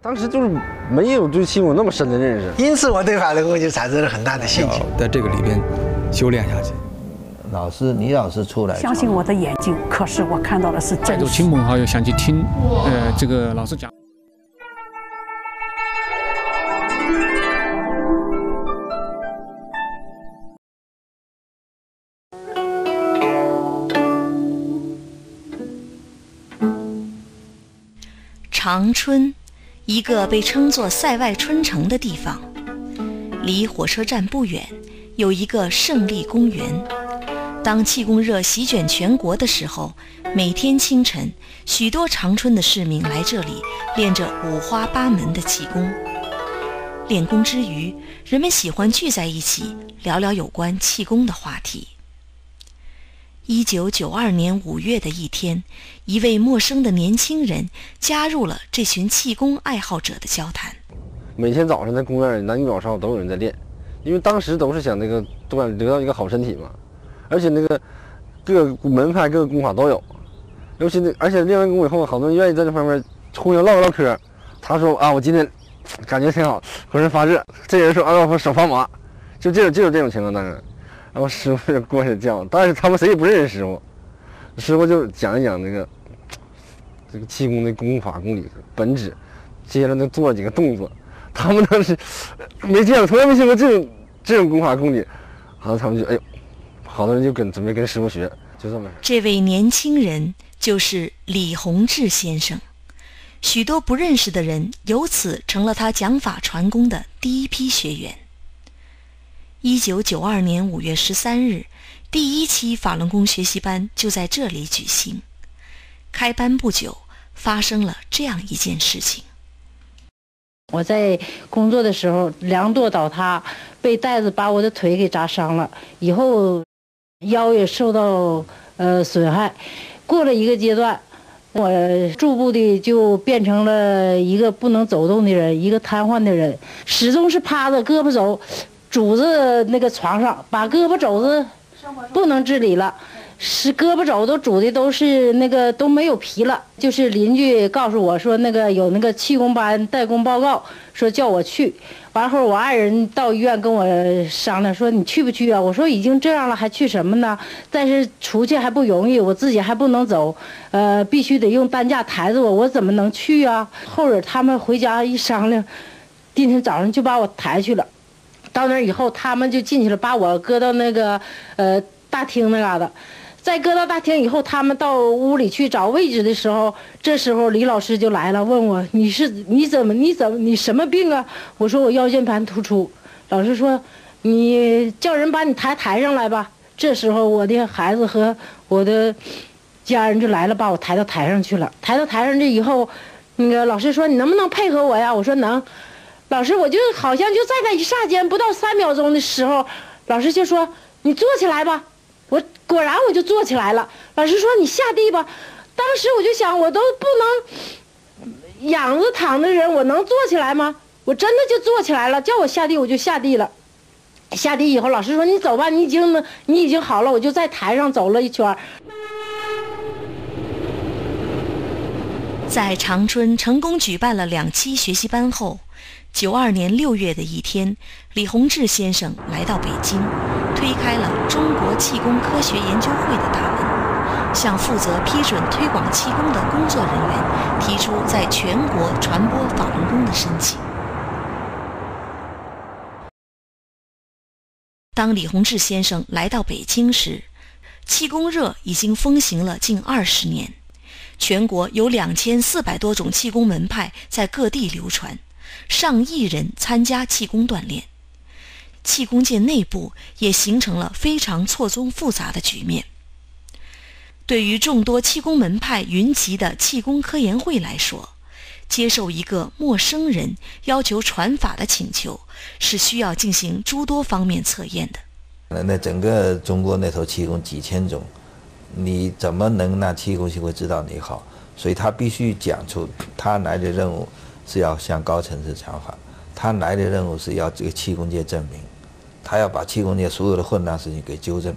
当时就是没有对气功那么深的认识，因此我对法轮功就产生了很大的兴趣。在这个里边修炼下去。老师，李老师出来，相信我的眼睛，可是我看到的是真实。亲朋好友想去听，呃，这个老师讲。长春。一个被称作“塞外春城”的地方，离火车站不远，有一个胜利公园。当气功热席卷全国的时候，每天清晨，许多长春的市民来这里练着五花八门的气功。练功之余，人们喜欢聚在一起聊聊有关气功的话题。一九九二年五月的一天，一位陌生的年轻人加入了这群气功爱好者的交谈。每天早上在公园里，男女老少都有人在练，因为当时都是想那个都想得到一个好身体嘛。而且那个各个门派、各个功法都有，尤其那而且练完功以后，好多人愿意在这方面互相唠唠嗑。他说啊，我今天感觉挺好，浑身发热。这人说啊，我手发麻，就这种就有这种情况当时。然后师傅就过去讲，但是他们谁也不认识师傅，师傅就讲一讲那个这个气功的功法功理本质，接着那做几个动作，他们当时没见过，从来没见过这种这种功法功理，好像他们就哎呦，好多人就跟准备跟师傅学，就这么。这位年轻人就是李洪志先生，许多不认识的人由此成了他讲法传功的第一批学员。一九九二年五月十三日，第一期法轮功学习班就在这里举行。开班不久，发生了这样一件事情。我在工作的时候，梁垛倒塌，被袋子把我的腿给砸伤了，以后腰也受到呃损害。过了一个阶段，我逐步的就变成了一个不能走动的人，一个瘫痪的人，始终是趴着，胳膊肘。拄着那个床上，把胳膊肘子不能自理了，是胳膊肘都拄的都是那个都没有皮了。就是邻居告诉我说，那个有那个气功班代工报告，说叫我去。完后我爱人到医院跟我商量说，你去不去啊？我说已经这样了，还去什么呢？但是出去还不容易，我自己还不能走，呃，必须得用担架抬着我，我怎么能去啊？后边他们回家一商量，今天早上就把我抬去了。到那以后，他们就进去了，把我搁到那个呃大厅那嘎达。再搁到大厅以后，他们到屋里去找位置的时候，这时候李老师就来了，问我你是你怎么你怎么你什么病啊？我说我腰间盘突出。老师说你叫人把你抬台上来吧。这时候我的孩子和我的家人就来了，把我抬到台上去了。抬到台上这以后，那个老师说你能不能配合我呀？我说能。老师，我就好像就在那一霎间，不到三秒钟的时候，老师就说：“你坐起来吧。”我果然我就坐起来了。老师说：“你下地吧。”当时我就想，我都不能仰着躺的人，我能坐起来吗？我真的就坐起来了。叫我下地，我就下地了。下地以后，老师说：“你走吧，你已经你已经好了。”我就在台上走了一圈。在长春成功举办了两期学习班后。九二年六月的一天，李洪志先生来到北京，推开了中国气功科学研究会的大门，向负责批准推广气功的工作人员提出在全国传播法轮功的申请。当李洪志先生来到北京时，气功热已经风行了近二十年，全国有两千四百多种气功门派在各地流传。上亿人参加气功锻炼，气功界内部也形成了非常错综复杂的局面。对于众多气功门派云集的气功科研会来说，接受一个陌生人要求传法的请求，是需要进行诸多方面测验的。那那整个中国那头气功几千种，你怎么能让气功协会知道你好？所以他必须讲出他来的任务。是要向高层次讲法，他来的任务是要这个气功界证明，他要把气功界所有的混乱事情给纠正。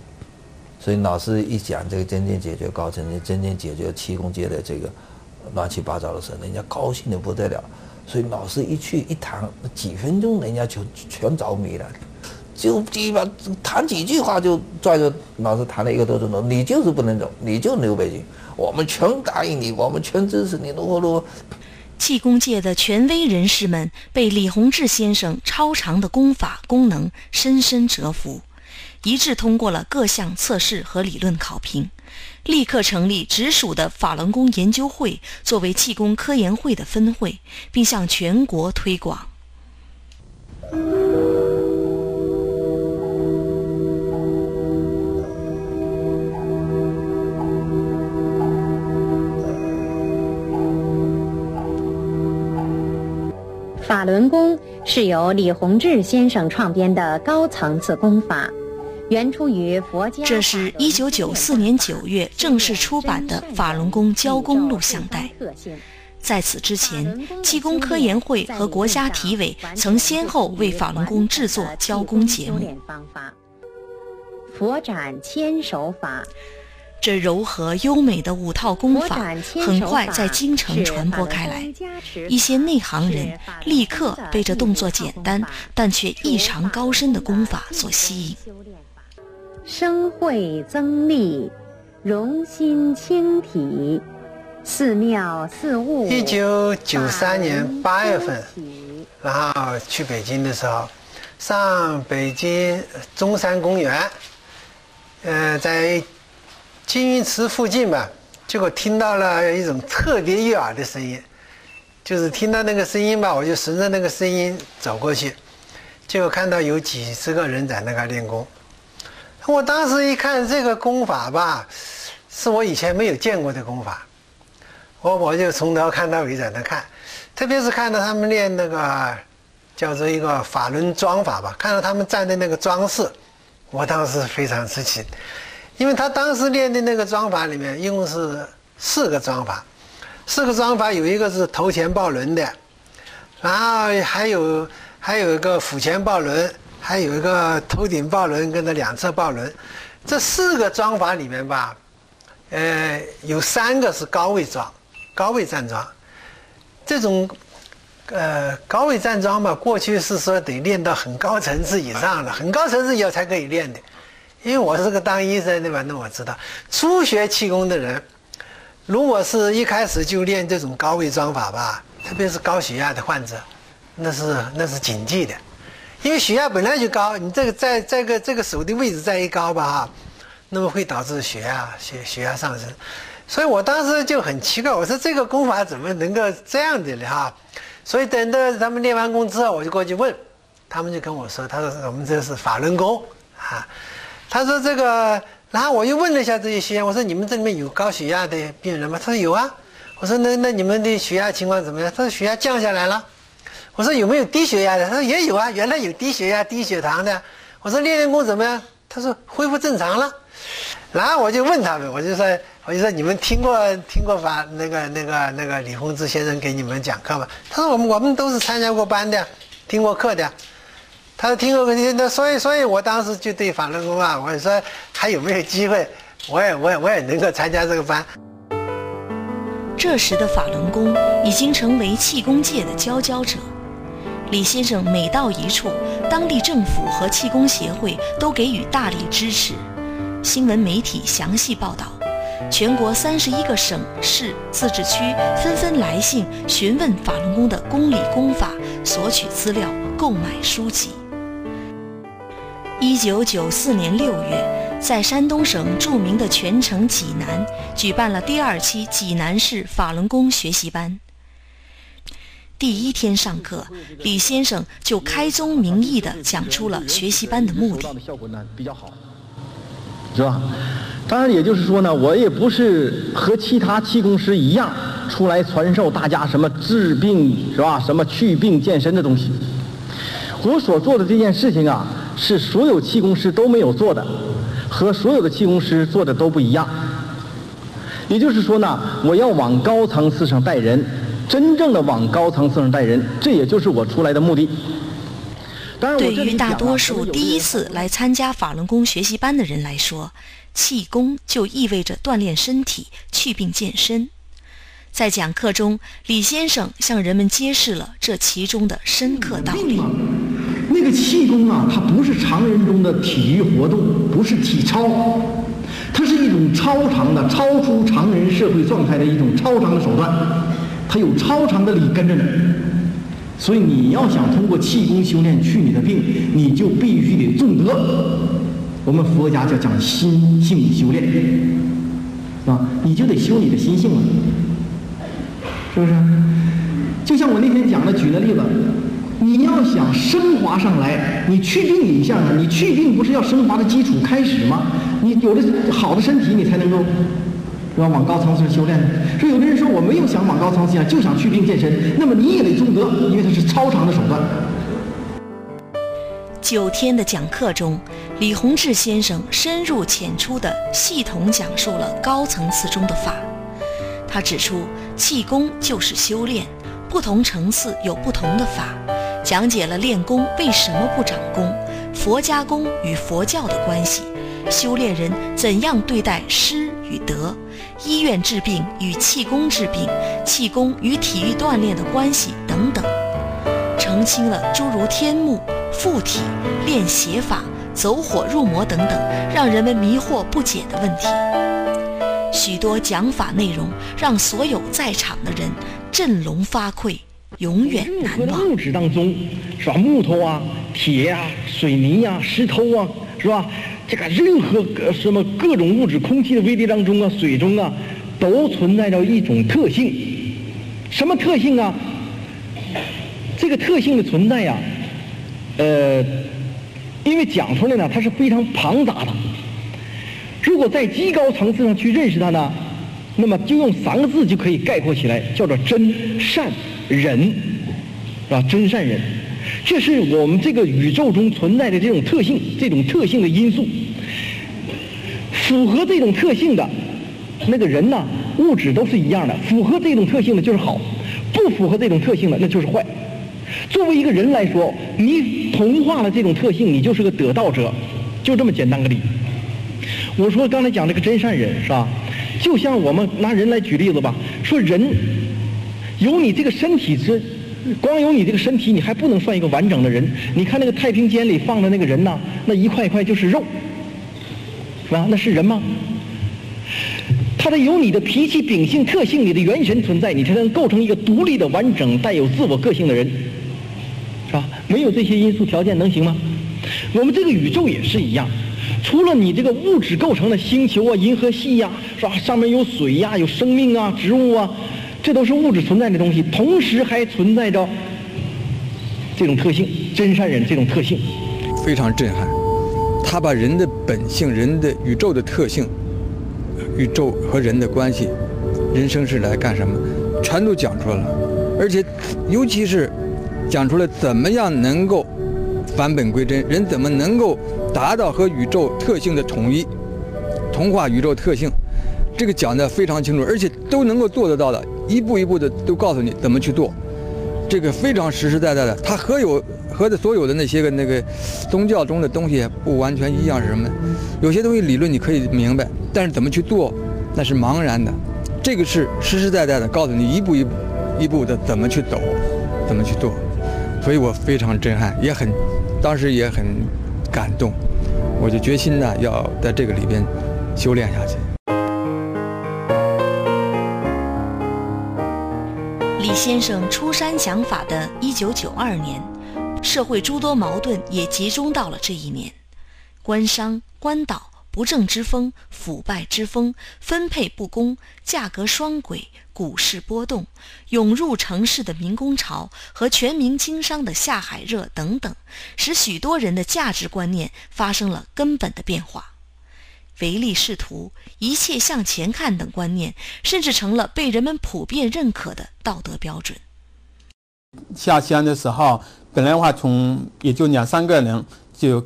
所以老师一讲这个真正解决高层次、真正解决气功界的这个乱七八糟的事，人家高兴的不得了。所以老师一去一谈，几分钟人家就全着迷了，就鸡巴谈几句话就拽着老师谈了一个多钟头。你就是不能走，你就留北京，我们全答应你，我们全支持你，如何如何。气功界的权威人士们被李洪志先生超长的功法功能深深折服，一致通过了各项测试和理论考评，立刻成立直属的法轮功研究会作为气功科研会的分会，并向全国推广。法轮功是由李洪志先生创编的高层次功法，原出于佛家。这是一九九四年九月正式出版的法轮功教功录像带。在此之前，气功科研会和国家体委曾先后为法轮功制作教功节目。佛展千手法。这柔和优美的五套功法很快在京城传播开来，一些内行人立刻被这动作简单但却异常高深的功法所吸引。生慧增力，容心清体，寺庙寺务。一九九三年八月份，然后去北京的时候，上北京中山公园，呃，在。金鱼池附近吧，结果听到了一种特别悦耳的声音，就是听到那个声音吧，我就顺着那个声音走过去，结果看到有几十个人在那个练功。我当时一看这个功法吧，是我以前没有见过的功法，我我就从头看到尾在那看，特别是看到他们练那个叫做一个法轮桩法吧，看到他们站的那个装饰，我当时非常吃惊。因为他当时练的那个桩法里面，一共是四个桩法，四个桩法有一个是头前抱轮的，然后还有还有一个腹前抱轮，还有一个头顶抱轮跟着两侧抱轮。这四个桩法里面吧，呃，有三个是高位桩，高位站桩。这种呃高位站桩嘛，过去是说得练到很高层次以上的，很高层次以后才可以练的。因为我是个当医生的嘛，那我知道，初学气功的人，如果是一开始就练这种高位桩法吧，特别是高血压的患者，那是那是禁忌的，因为血压本来就高，你这个在这个这个手的位置再一高吧哈，那么会导致血压血血压上升，所以我当时就很奇怪，我说这个功法怎么能够这样的呢哈？所以等到他们练完功之后，我就过去问，他们就跟我说，他说我们这是法轮功啊。他说这个，然后我又问了一下这些学员，我说你们这里面有高血压的病人吗？他说有啊。我说那那你们的血压情况怎么样？他说血压降下来了。我说有没有低血压的？他说也有啊，原来有低血压、低血糖的。我说练练功怎么样？他说恢复正常了。然后我就问他们，我就说我就说你们听过听过法那个那个那个李洪志先生给你们讲课吗？他说我们我们都是参加过班的，听过课的。他说听过那所以所以我当时就对法轮功啊，我说还有没有机会，我也我也我也能够参加这个班。这时的法轮功已经成为气功界的佼佼者。李先生每到一处，当地政府和气功协会都给予大力支持。新闻媒体详细报道，全国三十一个省市自治区纷纷来信询问法轮功的功理功法，索取资料，购买书籍。一九九四年六月，在山东省著名的泉城济南举办了第二期济南市法轮功学习班。第一天上课，李先生就开宗明义地讲出了学习班的目的。效果呢比较好，是吧？当然，也就是说呢，我也不是和其他气功师一样出来传授大家什么治病是吧？什么去病健身的东西。我所做的这件事情啊。是所有气功师都没有做的，和所有的气功师做的都不一样。也就是说呢，我要往高层次上带人，真正的往高层次上带人，这也就是我出来的目的。当然我对于大多数第一次来参加法轮功学习班的人来说，气功就意味着锻炼身体、祛病健身。在讲课中，李先生向人们揭示了这其中的深刻道理。那个气功啊，它不是常人中的体育活动，不是体操，它是一种超常的、超出常人社会状态的一种超常的手段，它有超常的理跟着呢。所以你要想通过气功修炼去你的病，你就必须得重德。我们佛家叫讲心性修炼，啊，你就得修你的心性了，是不是？就像我那天讲的，举的例子。你要想升华上来，你去病一下啊？你去病不是要升华的基础开始吗？你有了好的身体，你才能够，是吧？往高层次修炼。所以有的人说我没有想往高层次，就想去病健身，那么你也得中德，因为它是超常的手段。九天的讲课中，李洪志先生深入浅出地系统讲述了高层次中的法。他指出，气功就是修炼，不同层次有不同的法。讲解了练功为什么不长功，佛家功与佛教的关系，修炼人怎样对待失与得，医院治病与气功治病，气功与体育锻炼的关系等等，澄清了诸如天目、附体、练邪法、走火入魔等等让人们迷惑不解的问题。许多讲法内容让所有在场的人振聋发聩。永远难忘。任何的物质当中，是吧？木头啊、铁呀、水泥呀、石头啊，是吧？这个任何什么各种物质，空气的微粒当中啊、水中啊，都存在着一种特性。什么特性啊？这个特性的存在呀，呃，因为讲出来呢，它是非常庞杂的。如果在极高层次上去认识它呢，那么就用三个字就可以概括起来，叫做真善。人，是吧？真善人，这是我们这个宇宙中存在的这种特性，这种特性的因素。符合这种特性的那个人呢，物质都是一样的。符合这种特性的就是好，不符合这种特性的那就是坏。作为一个人来说，你同化了这种特性，你就是个得道者，就这么简单个理。我说刚才讲这个真善人是吧？就像我们拿人来举例子吧，说人。有你这个身体是，光有你这个身体，你还不能算一个完整的人。你看那个太平间里放的那个人呐，那一块一块就是肉，是吧？那是人吗？他得有你的脾气、秉性、特性，你的元神存在，你才能构成一个独立的、完整、带有自我个性的人，是吧？没有这些因素条件能行吗？我们这个宇宙也是一样，除了你这个物质构成的星球啊、银河系呀，是吧？上面有水呀、有生命啊、植物啊。这都是物质存在的东西，同时还存在着这种特性，真善人这种特性，非常震撼。他把人的本性、人的宇宙的特性、宇宙和人的关系、人生是来干什么，全都讲出来了。而且，尤其是讲出来怎么样能够返本归真，人怎么能够达到和宇宙特性的统一，同化宇宙特性，这个讲的非常清楚，而且都能够做得到的。一步一步的都告诉你怎么去做，这个非常实实在在的。它和有和的所有的那些个那个宗教中的东西不完全一样是什么？有些东西理论你可以明白，但是怎么去做那是茫然的。这个是实实在在的告诉你一步一步一步的怎么去走，怎么去做。所以我非常震撼，也很当时也很感动，我就决心呢要在这个里边修炼下去。李先生出山讲法的一九九二年，社会诸多矛盾也集中到了这一年：官商、官倒、不正之风、腐败之风、分配不公、价格双轨、股市波动、涌入城市的民工潮和全民经商的下海热等等，使许多人的价值观念发生了根本的变化。唯利是图、一切向前看等观念，甚至成了被人们普遍认可的道德标准。下乡的时候，本来话从也就两三个人就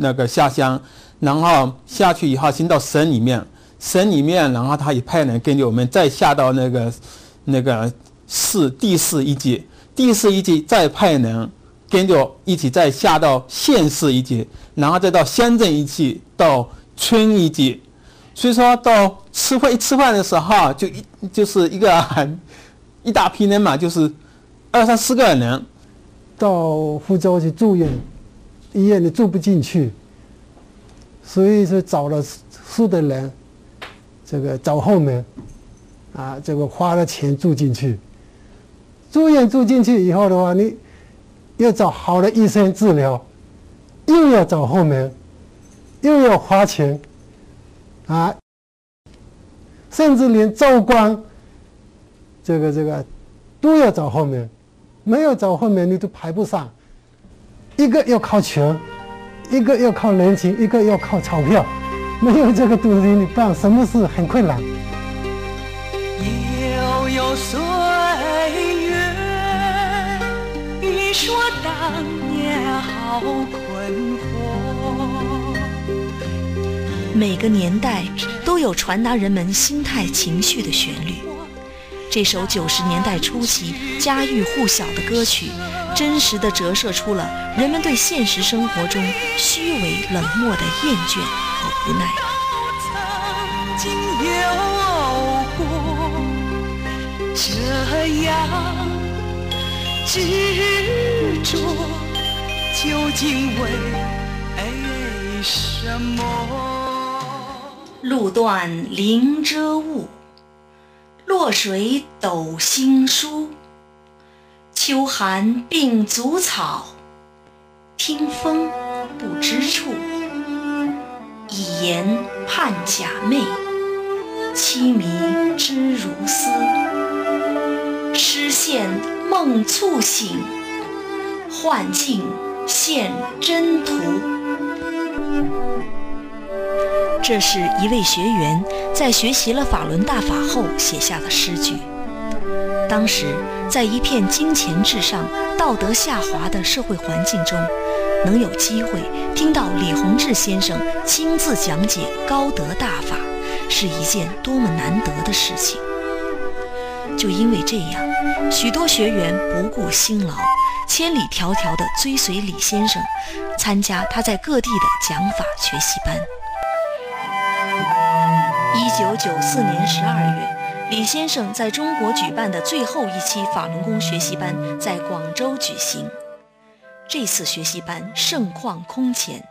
那个下乡，然后下去以后先到省里面，省里面然后他也派人跟着我们再下到那个那个市第四一级，第四一级再派人跟着一起再下到县市一级，然后再到乡镇一级到。村一级，所以说到吃饭一吃饭的时候就一就是一个很一大批人嘛，就是二三十个人。到福州去住院，医院里住不进去，所以说找了宿的人，这个找后门，啊，这个花了钱住进去。住院住进去以后的话，你要找好的医生治疗，又要找后门，又要花钱，啊，甚至连照光，这个这个都要找后面，没有找后面你都排不上。一个要靠权，一个要靠人情，一个要靠钞票，没有这个东西，你办什么事很困难。悠悠岁月，你说当年好苦每个年代都有传达人们心态情绪的旋律。这首九十年代初期家喻户晓的歌曲，真实地折射出了人们对现实生活中虚伪冷漠的厌倦和无奈。曾经有过这样执着，究竟为什么？路断零遮雾，落水斗星疏。秋寒病足草，听风不知处。以言盼假寐，凄迷知如斯。痴线梦促醒，幻境现真图。这是一位学员在学习了法轮大法后写下的诗句。当时，在一片金钱至上、道德下滑的社会环境中，能有机会听到李洪志先生亲自讲解高德大法，是一件多么难得的事情。就因为这样，许多学员不顾辛劳，千里迢迢地追随李先生，参加他在各地的讲法学习班。一九九四年十二月，李先生在中国举办的最后一期法轮功学习班在广州举行。这次学习班盛况空前，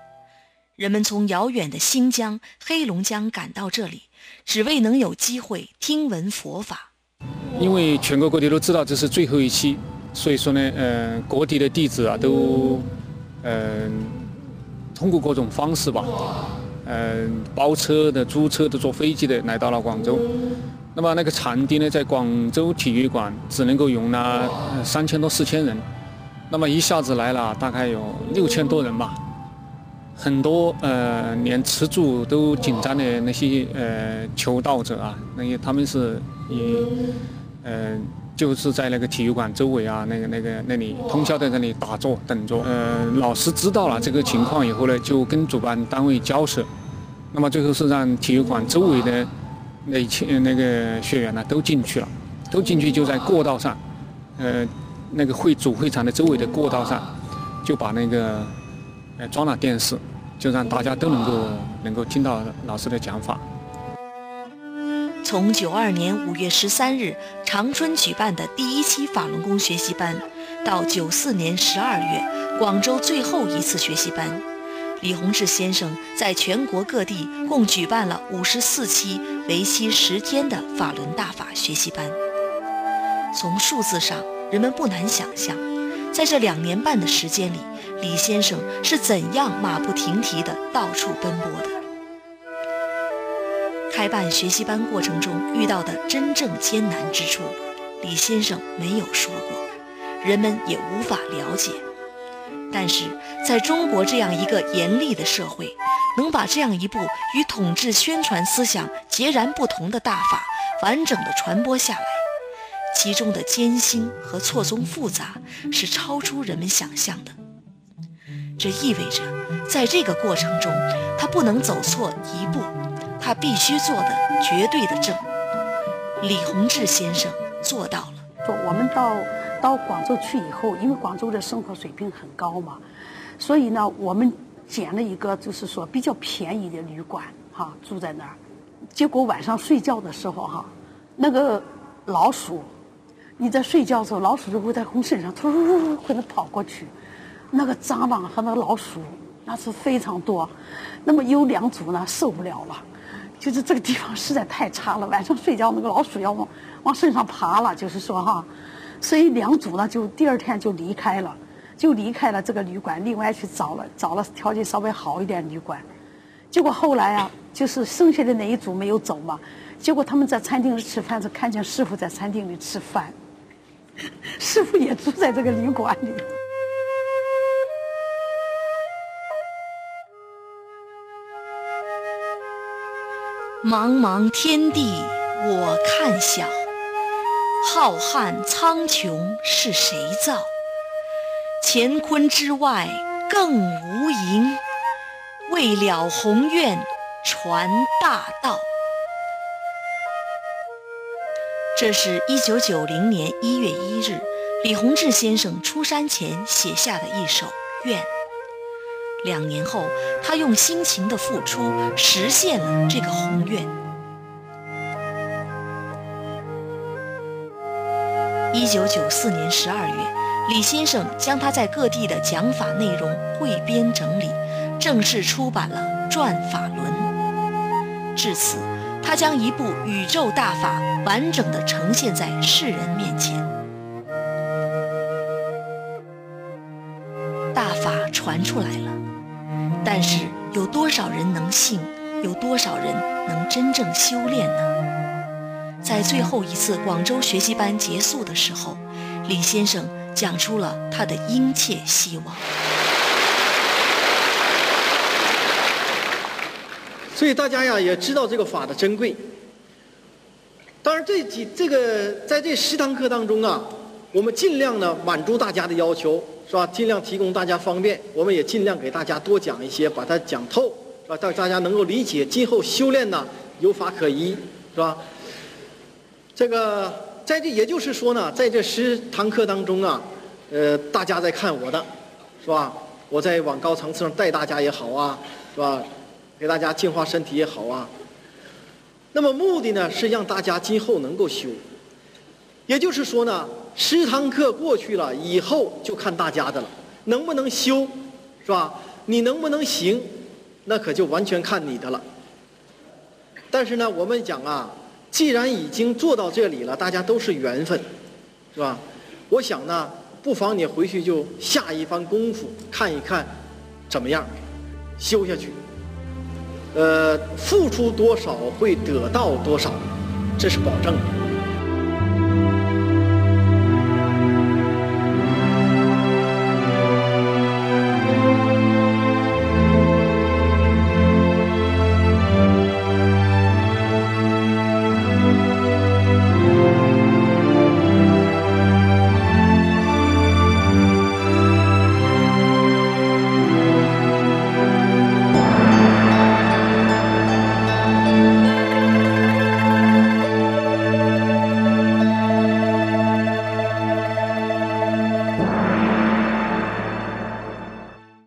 人们从遥远的新疆、黑龙江赶到这里，只为能有机会听闻佛法。因为全国各地都知道这是最后一期，所以说呢，呃，各地的弟子啊都，呃，通过各种方式吧，呃，包车的、租车的、坐飞机的来到了广州。那么那个场地呢，在广州体育馆只能够容纳三千多、四千人。那么一下子来了大概有六千多人吧，很多呃连吃住都紧张的那些呃求道者啊，那些他们是以。嗯，就是在那个体育馆周围啊，那个那个那里通宵在那里打坐等着。呃，老师知道了这个情况以后呢，就跟主办单位交涉，那么最后是让体育馆周围的那些那个学员呢都进去了，都进去就在过道上，呃，那个会主会场的周围的过道上，就把那个呃装了电视，就让大家都能够能够听到老师的讲法。从九二年五月十三日长春举办的第一期法轮功学习班，到九四年十二月广州最后一次学习班，李洪志先生在全国各地共举办了五十四期为期十天的法轮大法学习班。从数字上，人们不难想象，在这两年半的时间里，李先生是怎样马不停蹄地到处奔波的。开办学习班过程中遇到的真正艰难之处，李先生没有说过，人们也无法了解。但是，在中国这样一个严厉的社会，能把这样一部与统治宣传思想截然不同的大法完整的传播下来，其中的艰辛和错综复杂是超出人们想象的。这意味着，在这个过程中，他不能走错一步。他必须做的绝对的正，李洪志先生做到了。说我们到到广州去以后，因为广州的生活水平很高嘛，所以呢，我们捡了一个就是说比较便宜的旅馆，哈，住在那儿。结果晚上睡觉的时候哈，那个老鼠，你在睡觉的时候，老鼠就会在从身上突突会能跑过去，那个蟑螂和那个老鼠那是非常多，那么有两组呢受不了了，就是这个地方实在太差了，晚上睡觉那个老鼠要往往身上爬了，就是说哈，所以两组呢就第二天就离开了，就离开了这个旅馆，另外去找了找了条件稍微好一点旅馆。结果后来啊，就是剩下的那一组没有走嘛。结果他们在餐厅里吃饭，时看见师傅在餐厅里吃饭，师傅也住在这个旅馆里。茫茫天地我看小，浩瀚苍穹是谁造？乾坤之外更无垠。为了宏愿传大道。这是一九九零年一月一日，李洪志先生出山前写下的一首愿。两年后，他用辛勤的付出实现了这个宏愿。一九九四年十二月，李先生将他在各地的讲法内容汇编整理。正式出版了《转法轮》。至此，他将一部宇宙大法完整的呈现在世人面前。大法传出来了，但是有多少人能信？有多少人能真正修炼呢？在最后一次广州学习班结束的时候，李先生讲出了他的殷切希望。所以大家呀也知道这个法的珍贵。当然这几这个在这十堂课当中啊，我们尽量呢满足大家的要求，是吧？尽量提供大家方便，我们也尽量给大家多讲一些，把它讲透，是吧？让大家能够理解，今后修炼呢有法可依，是吧？这个在这也就是说呢，在这十堂课当中啊，呃，大家在看我的，是吧？我在往高层次上带大家也好啊，是吧？给大家净化身体也好啊。那么目的呢是让大家今后能够修，也就是说呢，十堂课过去了以后就看大家的了，能不能修，是吧？你能不能行，那可就完全看你的了。但是呢，我们讲啊，既然已经做到这里了，大家都是缘分，是吧？我想呢，不妨你回去就下一番功夫，看一看怎么样修下去。呃，付出多少会得到多少，这是保证的。